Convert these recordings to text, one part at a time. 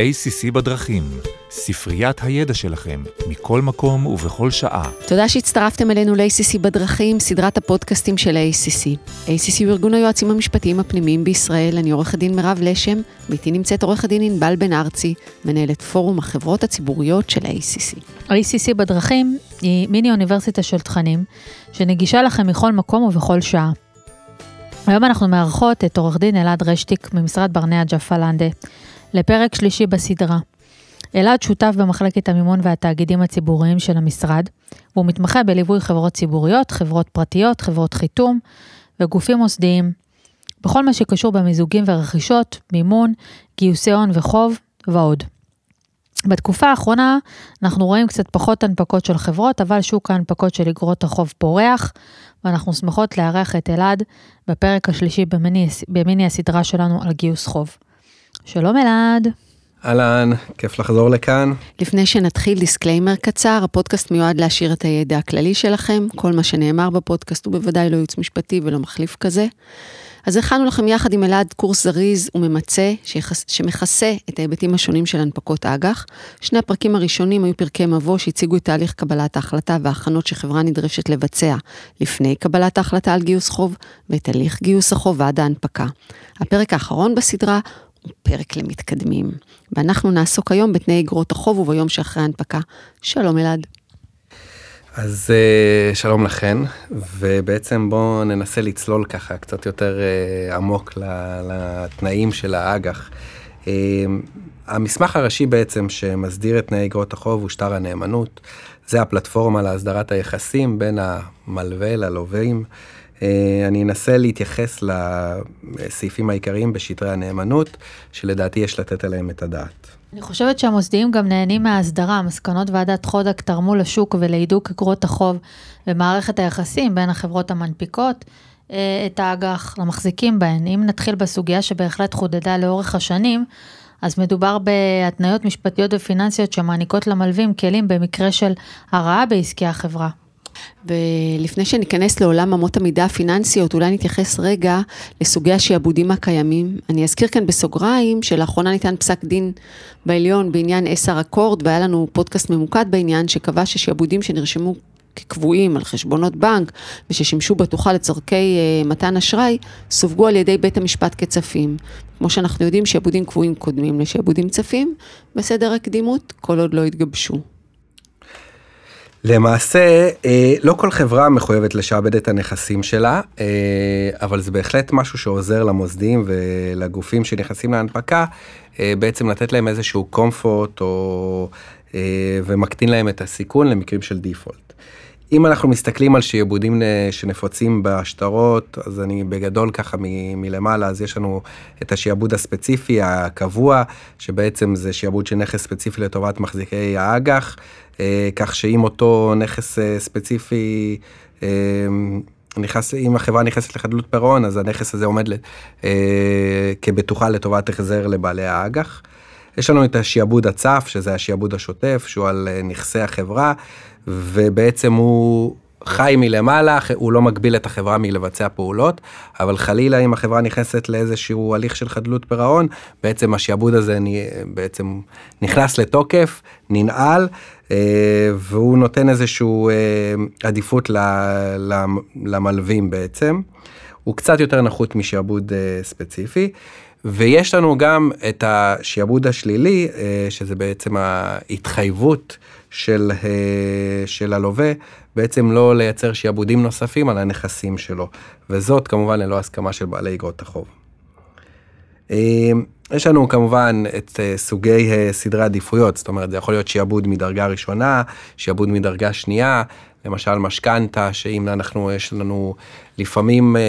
ACC בדרכים, ספריית הידע שלכם, מכל מקום ובכל שעה. תודה שהצטרפתם אלינו ל-ACC בדרכים, סדרת הפודקאסטים של ה-ACC. ACC הוא ארגון היועצים המשפטיים הפנימיים בישראל, אני עורכת דין מירב לשם, ואיתי נמצאת עורכת דין ענבל בן ארצי, מנהלת פורום החברות הציבוריות של ה-ACC. ה-ACC בדרכים היא מיני אוניברסיטה של תכנים, שנגישה לכם מכל מקום ובכל שעה. היום אנחנו מארחות את עורך דין אלעד רשטיק ממשרד ברנע ג'פה לנדה, לפרק שלישי בסדרה. אלעד שותף במחלקת המימון והתאגידים הציבוריים של המשרד, והוא מתמחה בליווי חברות ציבוריות, חברות פרטיות, חברות חיתום וגופים מוסדיים, בכל מה שקשור במיזוגים ורכישות, מימון, גיוסי הון וחוב ועוד. בתקופה האחרונה אנחנו רואים קצת פחות הנפקות של חברות, אבל שוק ההנפקות של אגרות החוב פורח, ואנחנו שמחות לארח את אלעד בפרק השלישי במיני, במיני סדרה שלנו על גיוס חוב. שלום אלעד. אהלן, כיף לחזור לכאן. לפני שנתחיל, דיסקליימר קצר, הפודקאסט מיועד להעשיר את הידע הכללי שלכם, כל מה שנאמר בפודקאסט הוא בוודאי לא ייעוץ משפטי ולא מחליף כזה. אז הכנו לכם יחד עם אלעד קורס זריז וממצה, שיחס, שמכסה את ההיבטים השונים של הנפקות אג"ח. שני הפרקים הראשונים היו פרקי מבוא שהציגו את תהליך קבלת ההחלטה וההכנות שחברה נדרשת לבצע לפני קבלת ההחלטה על גיוס חוב, ואת הליך גיוס החוב ועד ההנפקה. הפרק האחרון בסדרה פרק למתקדמים, ואנחנו נעסוק היום בתנאי אגרות החוב וביום שאחרי ההנפקה. שלום אלעד. אז אה, שלום לכן, ובעצם בואו ננסה לצלול ככה קצת יותר אה, עמוק לתנאים של האג"ח. אה, המסמך הראשי בעצם שמסדיר את תנאי אגרות החוב הוא שטר הנאמנות. זה הפלטפורמה להסדרת היחסים בין המלווה ללווים. אני אנסה להתייחס לסעיפים העיקריים בשטרי הנאמנות, שלדעתי יש לתת עליהם את הדעת. אני חושבת שהמוסדיים גם נהנים מההסדרה, מסקנות ועדת חודק תרמו לשוק ולהידוק אגרות החוב ומערכת היחסים בין החברות המנפיקות אה, את האג"ח למחזיקים בהן. אם נתחיל בסוגיה שבהחלט חודדה לאורך השנים, אז מדובר בהתניות משפטיות ופיננסיות שמעניקות למלווים כלים במקרה של הרעה בעסקי החברה. ולפני שניכנס לעולם אמות המידה הפיננסיות, אולי נתייחס רגע לסוגי השעבודים הקיימים. אני אזכיר כאן בסוגריים שלאחרונה ניתן פסק דין בעליון בעניין עשר אקורד, והיה לנו פודקאסט ממוקד בעניין שקבע ששעבודים שנרשמו כקבועים על חשבונות בנק וששימשו בטוחה לצורכי uh, מתן אשראי, סווגו על ידי בית המשפט כצפים. כמו שאנחנו יודעים, שעבודים קבועים קודמים לשעבודים צפים, בסדר הקדימות, כל עוד לא התגבשו. למעשה, אה, לא כל חברה מחויבת לשעבד את הנכסים שלה, אה, אבל זה בהחלט משהו שעוזר למוסדים ולגופים שנכנסים להנפקה, אה, בעצם לתת להם איזשהו קומפורט או, ומקטין להם את הסיכון למקרים של דיפולט. אם אנחנו מסתכלים על שיעבודים שנפוצים בשטרות, אז אני בגדול ככה מ- מלמעלה, אז יש לנו את השיעבוד הספציפי הקבוע, שבעצם זה שיעבוד של נכס ספציפי לטובת מחזיקי האג"ח, אה, כך שאם אותו נכס אה, ספציפי, אה, נכנס, אם החברה נכנסת לחדלות פירעון, אז הנכס הזה עומד כבטוחה לטובת החזר לבעלי האג"ח. יש לנו את השיעבוד הצף, שזה השיעבוד השוטף, שהוא על נכסי החברה, ובעצם הוא חי מלמעלה, הוא לא מגביל את החברה מלבצע פעולות, אבל חלילה אם החברה נכנסת לאיזשהו הליך של חדלות פירעון, בעצם השעבוד הזה בעצם נכנס לתוקף, ננעל, אה, והוא נותן איזשהו אה, עדיפות למלווים בעצם. הוא קצת יותר נחות משעבוד אה, ספציפי. ויש לנו גם את השעבוד השלילי, שזה בעצם ההתחייבות של, של הלווה, בעצם לא לייצר שעבודים נוספים על הנכסים שלו, וזאת כמובן ללא הסכמה של בעלי אגרות החוב. יש לנו כמובן את אה, סוגי אה, סדרי עדיפויות, זאת אומרת זה יכול להיות שיעבוד מדרגה ראשונה, שיעבוד מדרגה שנייה, למשל משכנתה, שאם אנחנו, יש לנו לפעמים, אה,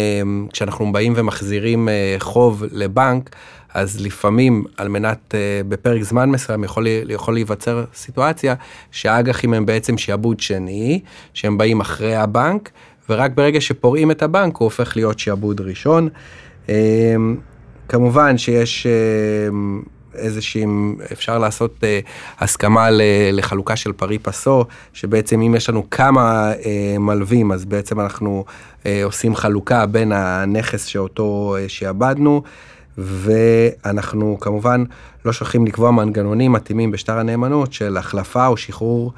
כשאנחנו באים ומחזירים חוב לבנק, אז לפעמים על מנת, בפרק זמן מסוים יכול, יכול להיווצר סיטואציה שהאג"חים הם בעצם שיעבוד שני, שהם באים אחרי הבנק, ורק ברגע שפורעים את הבנק הוא הופך להיות שיעבוד ראשון. כמובן שיש אה, איזושהי, אפשר לעשות אה, הסכמה לחלוקה של פרי פסו, שבעצם אם יש לנו כמה אה, מלווים, אז בעצם אנחנו עושים חלוקה בין הנכס שאותו שעבדנו. ואנחנו כמובן לא שוכחים לקבוע מנגנונים מתאימים בשטר הנאמנות של החלפה או שחרור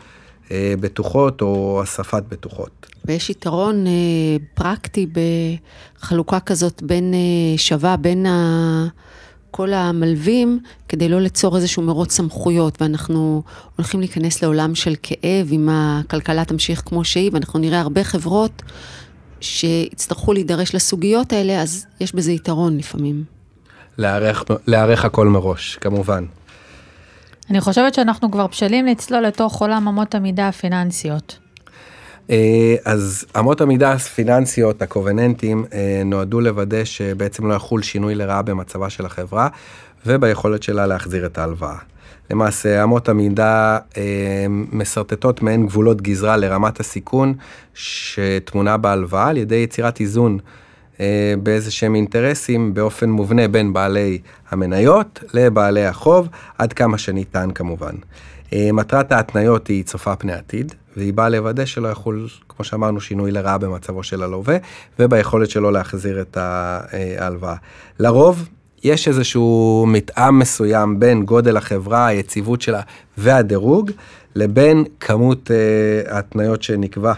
אה, בטוחות או אספת בטוחות. ויש יתרון אה, פרקטי בחלוקה כזאת בין אה, שווה, בין ה... כל המלווים, כדי לא ליצור איזשהו מרוץ סמכויות, ואנחנו הולכים להיכנס לעולם של כאב, אם הכלכלה תמשיך כמו שהיא, ואנחנו נראה הרבה חברות שיצטרכו להידרש לסוגיות האלה, אז יש בזה יתרון לפעמים. להיערך, להיערך הכל מראש, כמובן. אני חושבת שאנחנו כבר בשלים לצלול לתוך עולם אמות המידה הפיננסיות. אה, אז אמות המידה הפיננסיות, הקובננטים, אה, נועדו לוודא שבעצם לא יחול שינוי לרעה במצבה של החברה וביכולת שלה להחזיר את ההלוואה. למעשה, אמות המידה אה, משרטטות מעין גבולות גזרה לרמת הסיכון שטמונה בהלוואה על ידי יצירת איזון באיזה שהם אינטרסים באופן מובנה בין בעלי המניות לבעלי החוב, עד כמה שניתן כמובן. מטרת ההתניות היא צופה פני עתיד, והיא באה לוודא שלא יחול, כמו שאמרנו, שינוי לרעה במצבו של הלווה, וביכולת שלו להחזיר את ההלוואה. לרוב, יש איזשהו מתאם מסוים בין גודל החברה, היציבות שלה והדירוג, לבין כמות uh, ההתניות שנקבע.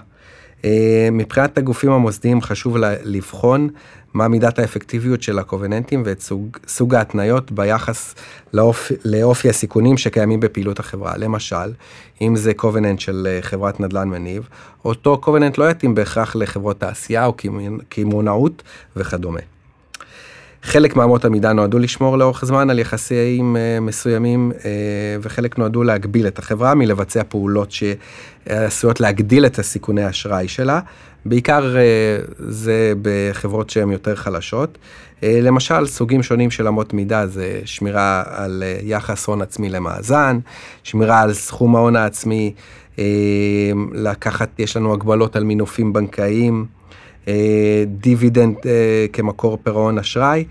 Uh, מבחינת הגופים המוסדיים חשוב לבחון מה מידת האפקטיביות של הקובננטים ואת סוג, סוג ההתניות ביחס לאופ, לאופי הסיכונים שקיימים בפעילות החברה. למשל, אם זה קובננט של אה, חברת נדל"ן מניב, אותו קובננט לא יתאים בהכרח לחברות תעשייה או קמעונאות וכדומה. חלק מאמות המידה נועדו לשמור לאורך זמן על יחסים אה, מסוימים אה, וחלק נועדו להגביל את החברה מלבצע פעולות שעשויות להגדיל את הסיכוני האשראי שלה. בעיקר אה, זה בחברות שהן יותר חלשות. למשל, סוגים שונים של אמות מידה זה שמירה על יחס הון עצמי למאזן, שמירה על סכום ההון העצמי, לקחת, יש לנו הגבלות על מינופים בנקאיים. אה, דיבידנד אה, כמקור פירעון אשראי,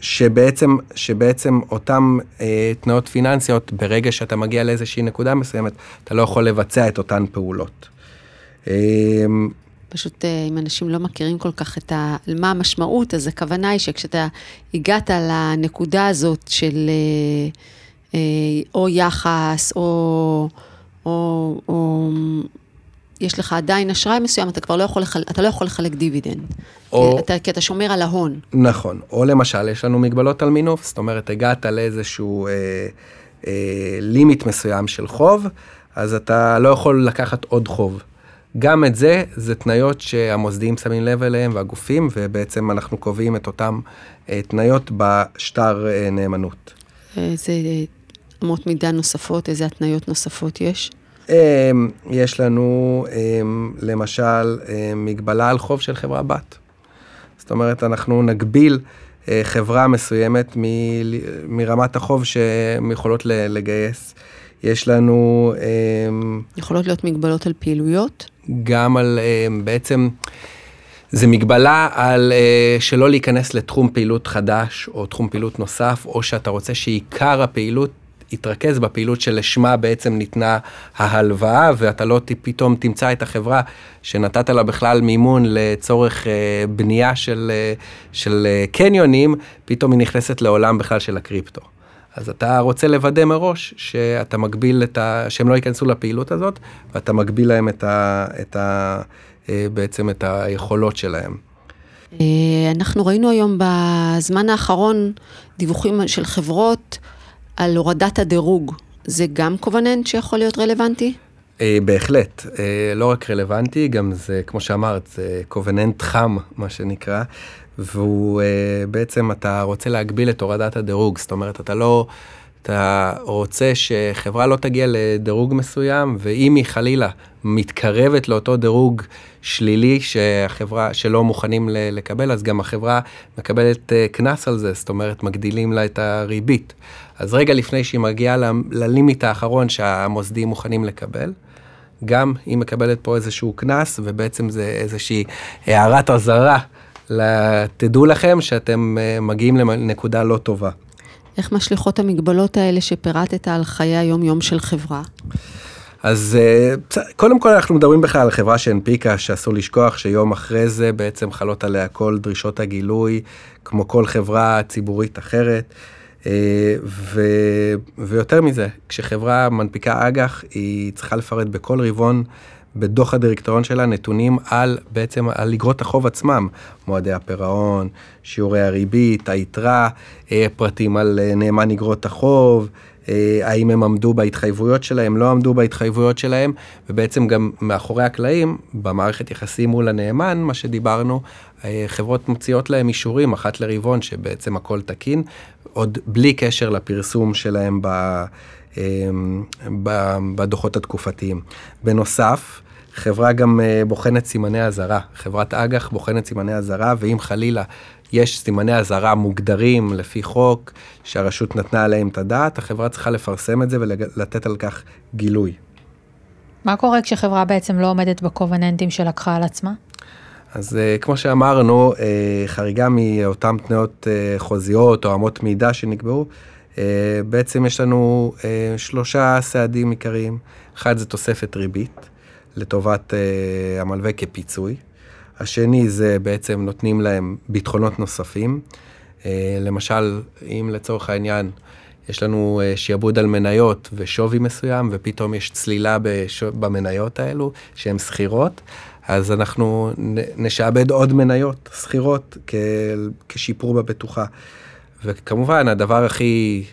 שבעצם, שבעצם אותן אה, תנאות פיננסיות, ברגע שאתה מגיע לאיזושהי נקודה מסוימת, אתה לא יכול לבצע את אותן פעולות. פשוט אם אנשים לא מכירים כל כך את ה... מה המשמעות, אז הכוונה היא שכשאתה הגעת לנקודה הזאת של או יחס, או, או, או יש לך עדיין אשראי מסוים, אתה כבר לא יכול, לחל... אתה לא יכול לחלק דיבידנד. או... כי, אתה, כי אתה שומר על ההון. נכון. או למשל, יש לנו מגבלות על מינוף, זאת אומרת, הגעת לאיזשהו אה, אה, לימיט מסוים של חוב, אז אתה לא יכול לקחת עוד חוב. גם את זה, זה תניות שהמוסדיים שמים לב אליהם והגופים, ובעצם אנחנו קובעים את אותן אה, תניות בשטר אה, נאמנות. איזה אמות מידה נוספות, איזה התניות נוספות יש? אמ, יש לנו אמ, למשל אמ, מגבלה על חוב של חברה בת. זאת אומרת, אנחנו נגביל אה, חברה מסוימת מרמת החוב שהן יכולות לגייס. יש לנו... יכולות להיות מגבלות על פעילויות? גם על בעצם... זה מגבלה על uh, שלא להיכנס לתחום פעילות חדש או תחום פעילות נוסף, או שאתה רוצה שעיקר הפעילות יתרכז בפעילות שלשמה בעצם ניתנה ההלוואה, ואתה לא פתאום תמצא את החברה שנתת לה בכלל מימון לצורך אה, בנייה של, אה, של אה, קניונים, פתאום היא נכנסת לעולם בכלל של הקריפטו. אז אתה רוצה לוודא מראש שאתה מגביל את ה... שהם לא ייכנסו לפעילות הזאת, ואתה מגביל להם את ה... את ה... בעצם את היכולות שלהם. אנחנו ראינו היום בזמן האחרון דיווחים של חברות על הורדת הדירוג, זה גם קובננט שיכול להיות רלוונטי? אה, בהחלט, אה, לא רק רלוונטי, גם זה, כמו שאמרת, זה קובננט חם, מה שנקרא, והוא אה, בעצם, אתה רוצה להגביל את הורדת הדירוג, זאת אומרת, אתה לא, אתה רוצה שחברה לא תגיע לדירוג מסוים, ואם היא חלילה מתקרבת לאותו דירוג שלילי שהחברה, שלא מוכנים לקבל, אז גם החברה מקבלת קנס על זה, זאת אומרת, מגדילים לה את הריבית. אז רגע לפני שהיא מגיעה ללימיט האחרון שהמוסדים מוכנים לקבל, גם היא מקבלת פה איזשהו קנס, ובעצם זה איזושהי הערת אזהרה. תדעו לכם שאתם אה, מגיעים לנקודה לא טובה. איך משליכות המגבלות האלה שפירטת על חיי היום-יום של חברה? אז אה, קודם כל אנחנו מדברים בכלל על חברה שהנפיקה, שאסור לשכוח שיום אחרי זה בעצם חלות עליה כל דרישות הגילוי, כמו כל חברה ציבורית אחרת. אה, ו, ויותר מזה, כשחברה מנפיקה אג"ח, היא צריכה לפרט בכל רבעון בדוח הדירקטוריון שלה נתונים על בעצם על אגרות החוב עצמם, מועדי הפירעון, שיעורי הריבית, היתרה, אה, פרטים על אה, נאמן אגרות החוב, אה, האם הם עמדו בהתחייבויות שלהם, לא עמדו בהתחייבויות שלהם, ובעצם גם מאחורי הקלעים, במערכת יחסים מול הנאמן, מה שדיברנו, חברות מוציאות להם אישורים אחת לרבעון, שבעצם הכל תקין, עוד בלי קשר לפרסום שלהם ב... בדוחות התקופתיים. בנוסף, חברה גם בוחנת סימני אזהרה, חברת אג"ח בוחנת סימני אזהרה, ואם חלילה יש סימני אזהרה מוגדרים לפי חוק שהרשות נתנה עליהם את הדעת, החברה צריכה לפרסם את זה ולתת על כך גילוי. מה קורה כשחברה בעצם לא עומדת בקובננטים שלקחה על עצמה? אז כמו שאמרנו, חריגה מאותן תניות חוזיות או אמות מידה שנקבעו, בעצם יש לנו שלושה סעדים עיקריים. אחד זה תוספת ריבית לטובת המלווה כפיצוי. השני זה בעצם נותנים להם ביטחונות נוספים. למשל, אם לצורך העניין יש לנו שיעבוד על מניות ושווי מסוים, ופתאום יש צלילה במניות האלו, שהן שכירות, אז אנחנו נשעבד עוד מניות שכירות כשיפור בבטוחה. וכמובן, הדבר הכי,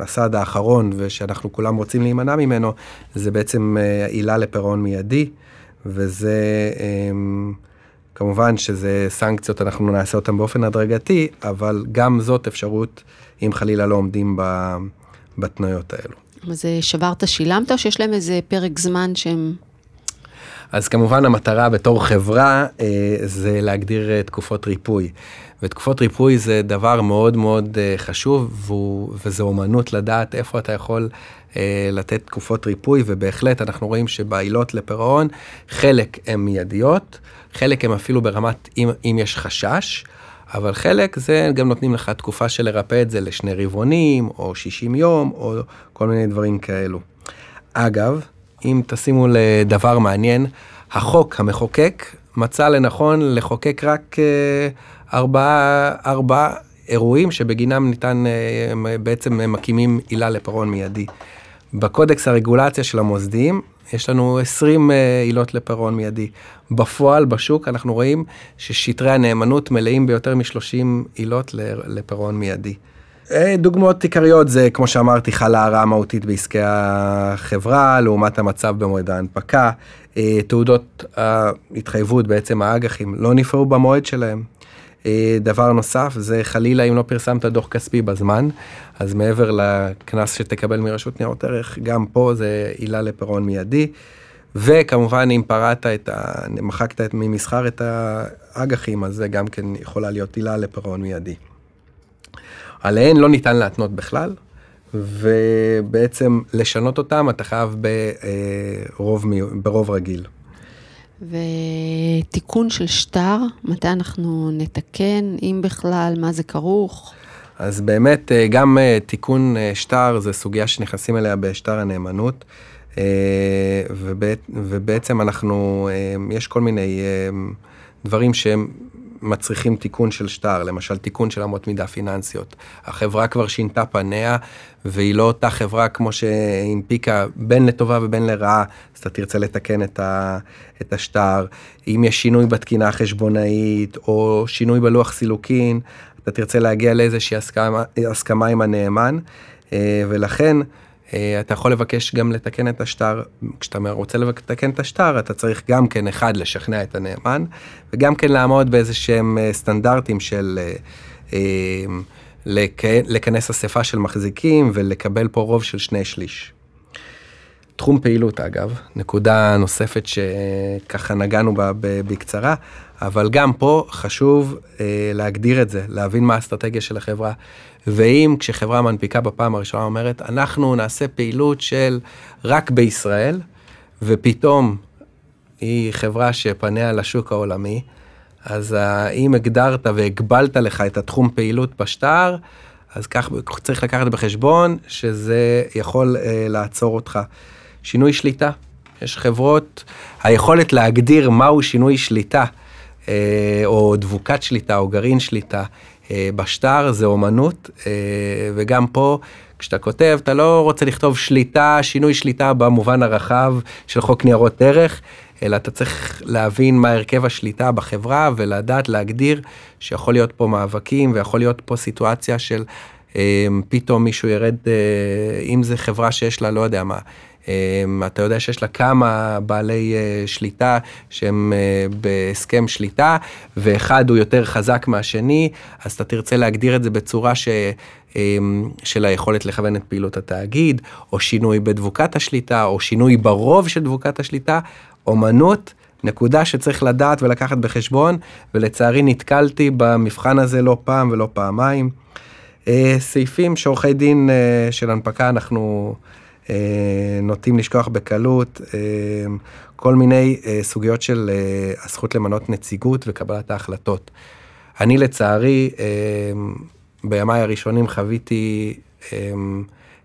הסעד האחרון, ושאנחנו כולם רוצים להימנע ממנו, זה בעצם עילה לפירעון מיידי. וזה, כמובן שזה סנקציות, אנחנו נעשה אותן באופן הדרגתי, אבל גם זאת אפשרות, אם חלילה לא עומדים בתנועות האלו. אז שברת, שילמת, או שיש להם איזה פרק זמן שהם... אז כמובן המטרה בתור חברה זה להגדיר תקופות ריפוי. ותקופות ריפוי זה דבר מאוד מאוד חשוב, וזו אומנות לדעת איפה אתה יכול לתת תקופות ריפוי, ובהחלט אנחנו רואים שבעילות לפירעון, חלק הן מיידיות, חלק הן אפילו ברמת אם, אם יש חשש, אבל חלק זה גם נותנים לך תקופה של לרפא את זה לשני רבעונים, או 60 יום, או כל מיני דברים כאלו. אגב, אם תשימו לדבר מעניין, החוק המחוקק מצא לנכון לחוקק רק ארבעה, ארבעה אירועים שבגינם ניתן, בעצם מקימים עילה לפירעון מיידי. בקודקס הרגולציה של המוסדיים, יש לנו 20 עילות לפירעון מיידי. בפועל, בשוק, אנחנו רואים ששטרי הנאמנות מלאים ביותר מ-30 עילות לפירעון מיידי. דוגמאות עיקריות זה, כמו שאמרתי, חלה הרעה מהותית בעסקי החברה, לעומת המצב במועד ההנפקה. תעודות ההתחייבות, בעצם האג"חים, לא נפרעו במועד שלהם. דבר נוסף, זה חלילה אם לא פרסמת דוח כספי בזמן, אז מעבר לקנס שתקבל מרשות ניירות ערך, גם פה זה עילה לפירעון מיידי. וכמובן אם פרעת את ה... מחקת ממסחר את האג"חים, אז זה גם כן יכולה להיות עילה לפירעון מיידי. עליהן לא ניתן להתנות בכלל, ובעצם לשנות אותם אתה חייב ברוב, ברוב רגיל. ותיקון של שטר, מתי אנחנו נתקן, אם בכלל, מה זה כרוך? אז באמת גם תיקון שטר זה סוגיה שנכנסים אליה בשטר הנאמנות. ובעצם אנחנו, יש כל מיני דברים שהם מצריכים תיקון של שטר, למשל תיקון של אמות מידה פיננסיות. החברה כבר שינתה פניה, והיא לא אותה חברה כמו שהנפיקה בין לטובה ובין לרעה, אז אתה תרצה לתקן את, ה, את השטר. אם יש שינוי בתקינה החשבונאית, או שינוי בלוח סילוקין, אתה תרצה להגיע לאיזושהי הסכמה, הסכמה עם הנאמן, ולכן, אתה יכול לבקש גם לתקן את השטר, כשאתה רוצה לתקן את השטר, אתה צריך גם כן, אחד, לשכנע את הנאמן, וגם כן לעמוד באיזה שהם סטנדרטים של לכנס אספה של מחזיקים ולקבל פה רוב של שני שליש. תחום פעילות אגב, נקודה נוספת שככה נגענו בה בקצרה, אבל גם פה חשוב להגדיר את זה, להבין מה האסטרטגיה של החברה. ואם כשחברה מנפיקה בפעם הראשונה אומרת, אנחנו נעשה פעילות של רק בישראל, ופתאום היא חברה שפניה לשוק העולמי, אז אם הגדרת והגבלת לך את התחום פעילות בשטר, אז כך צריך לקחת בחשבון שזה יכול לעצור אותך. שינוי שליטה. יש חברות, היכולת להגדיר מהו שינוי שליטה, אה, או דבוקת שליטה, או גרעין שליטה, אה, בשטר זה אומנות, אה, וגם פה כשאתה כותב, אתה לא רוצה לכתוב שליטה, שינוי שליטה במובן הרחב של חוק ניירות ערך, אלא אתה צריך להבין מה הרכב השליטה בחברה ולדעת להגדיר שיכול להיות פה מאבקים ויכול להיות פה סיטואציה של אה, פתאום מישהו ירד, אה, אם זה חברה שיש לה, לא יודע מה, אה, אתה יודע שיש לה כמה בעלי אה, שליטה שהם אה, בהסכם שליטה, ואחד הוא יותר חזק מהשני, אז אתה תרצה להגדיר את זה בצורה ש... של היכולת לכוון את פעילות התאגיד, או שינוי בדבוקת השליטה, או שינוי ברוב של דבוקת השליטה, אומנות, נקודה שצריך לדעת ולקחת בחשבון, ולצערי נתקלתי במבחן הזה לא פעם ולא פעמיים. סעיפים שעורכי דין של הנפקה אנחנו אה, נוטים לשכוח בקלות אה, כל מיני אה, סוגיות של הזכות למנות נציגות וקבלת ההחלטות. אני לצערי, בימיי הראשונים חוויתי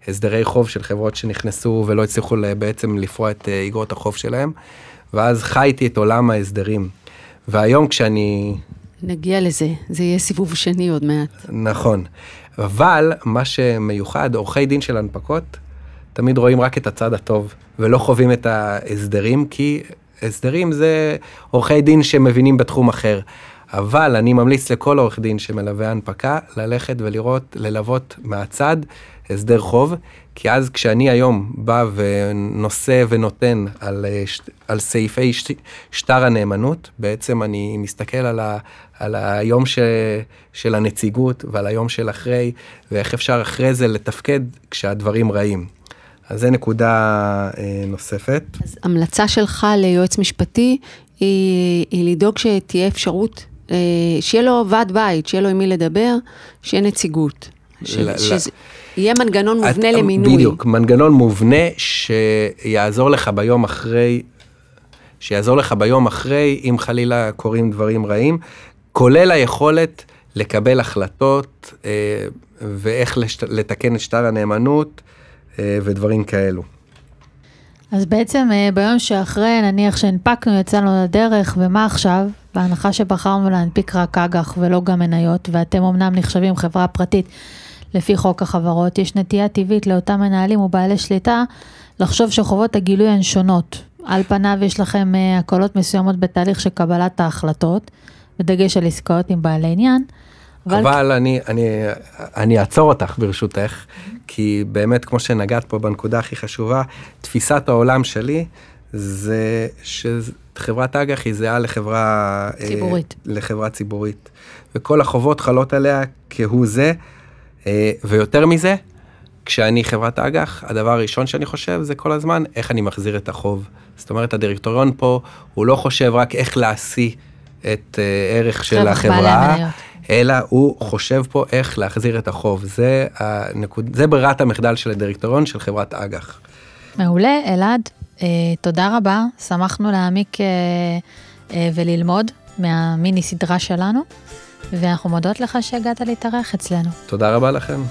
הסדרי חוב של חברות שנכנסו ולא הצליחו בעצם לפרוע את איגרות החוב שלהם, ואז חייתי את עולם ההסדרים. והיום כשאני... נגיע לזה, זה יהיה סיבוב שני עוד מעט. נכון, אבל מה שמיוחד, עורכי דין של הנפקות, תמיד רואים רק את הצד הטוב, ולא חווים את ההסדרים, כי הסדרים זה עורכי דין שמבינים בתחום אחר. אבל אני ממליץ לכל עורך דין שמלווה הנפקה, ללכת ולראות, ללוות מהצד הסדר חוב, כי אז כשאני היום בא ונושא ונותן על, על סעיפי שטר הנאמנות, בעצם אני מסתכל על, ה, על היום ש, של הנציגות ועל היום של אחרי, ואיך אפשר אחרי זה לתפקד כשהדברים רעים. אז זה נקודה אה, נוספת. אז המלצה שלך ליועץ משפטי היא, היא לדאוג שתהיה אפשרות, אה, שיהיה לו ועד בית, שיהיה לו עם מי לדבר, שיהיה נציגות. ש, שזה, יהיה מנגנון מובנה את, למינוי. בדיוק, מנגנון מובנה שיעזור לך ביום אחרי, שיעזור לך ביום אחרי, אם חלילה קורים דברים רעים, כולל היכולת לקבל החלטות אה, ואיך לשת, לתקן את שטר הנאמנות. אה, ודברים כאלו. אז בעצם אה, ביום שאחרי, נניח שהנפקנו, יצאנו לדרך, ומה עכשיו? בהנחה שבחרנו להנפיק רק אג"ח ולא גם מניות, ואתם אמנם נחשבים חברה פרטית לפי חוק החברות, יש נטייה טבעית לאותם מנהלים ובעלי שליטה לחשוב שחובות הגילוי הן שונות. על פניו יש לכם אה, הקלות מסוימות בתהליך של קבלת ההחלטות, בדגש על עסקאות עם בעלי עניין. אבל, אבל אני, אני, אני אעצור אותך ברשותך, כי באמת, כמו שנגעת פה בנקודה הכי חשובה, תפיסת העולם שלי זה שחברת אג"ח היא זהה לחברה אה, ציבורית. אה, לחברה ציבורית. וכל החובות חלות עליה כהוא זה, אה, ויותר מזה, כשאני חברת אג"ח, הדבר הראשון שאני חושב זה כל הזמן איך אני מחזיר את החוב. זאת אומרת, הדירקטוריון פה, הוא לא חושב רק איך להשיא את אה, ערך של החברה. אלא הוא חושב פה איך להחזיר את החוב. זה, הנקוד, זה ברירת המחדל של הדירקטוריון של חברת אג"ח. מעולה, אלעד, אה, תודה רבה, שמחנו להעמיק אה, אה, וללמוד מהמיני סדרה שלנו, ואנחנו מודות לך שהגעת להתארח אצלנו. תודה רבה לכם.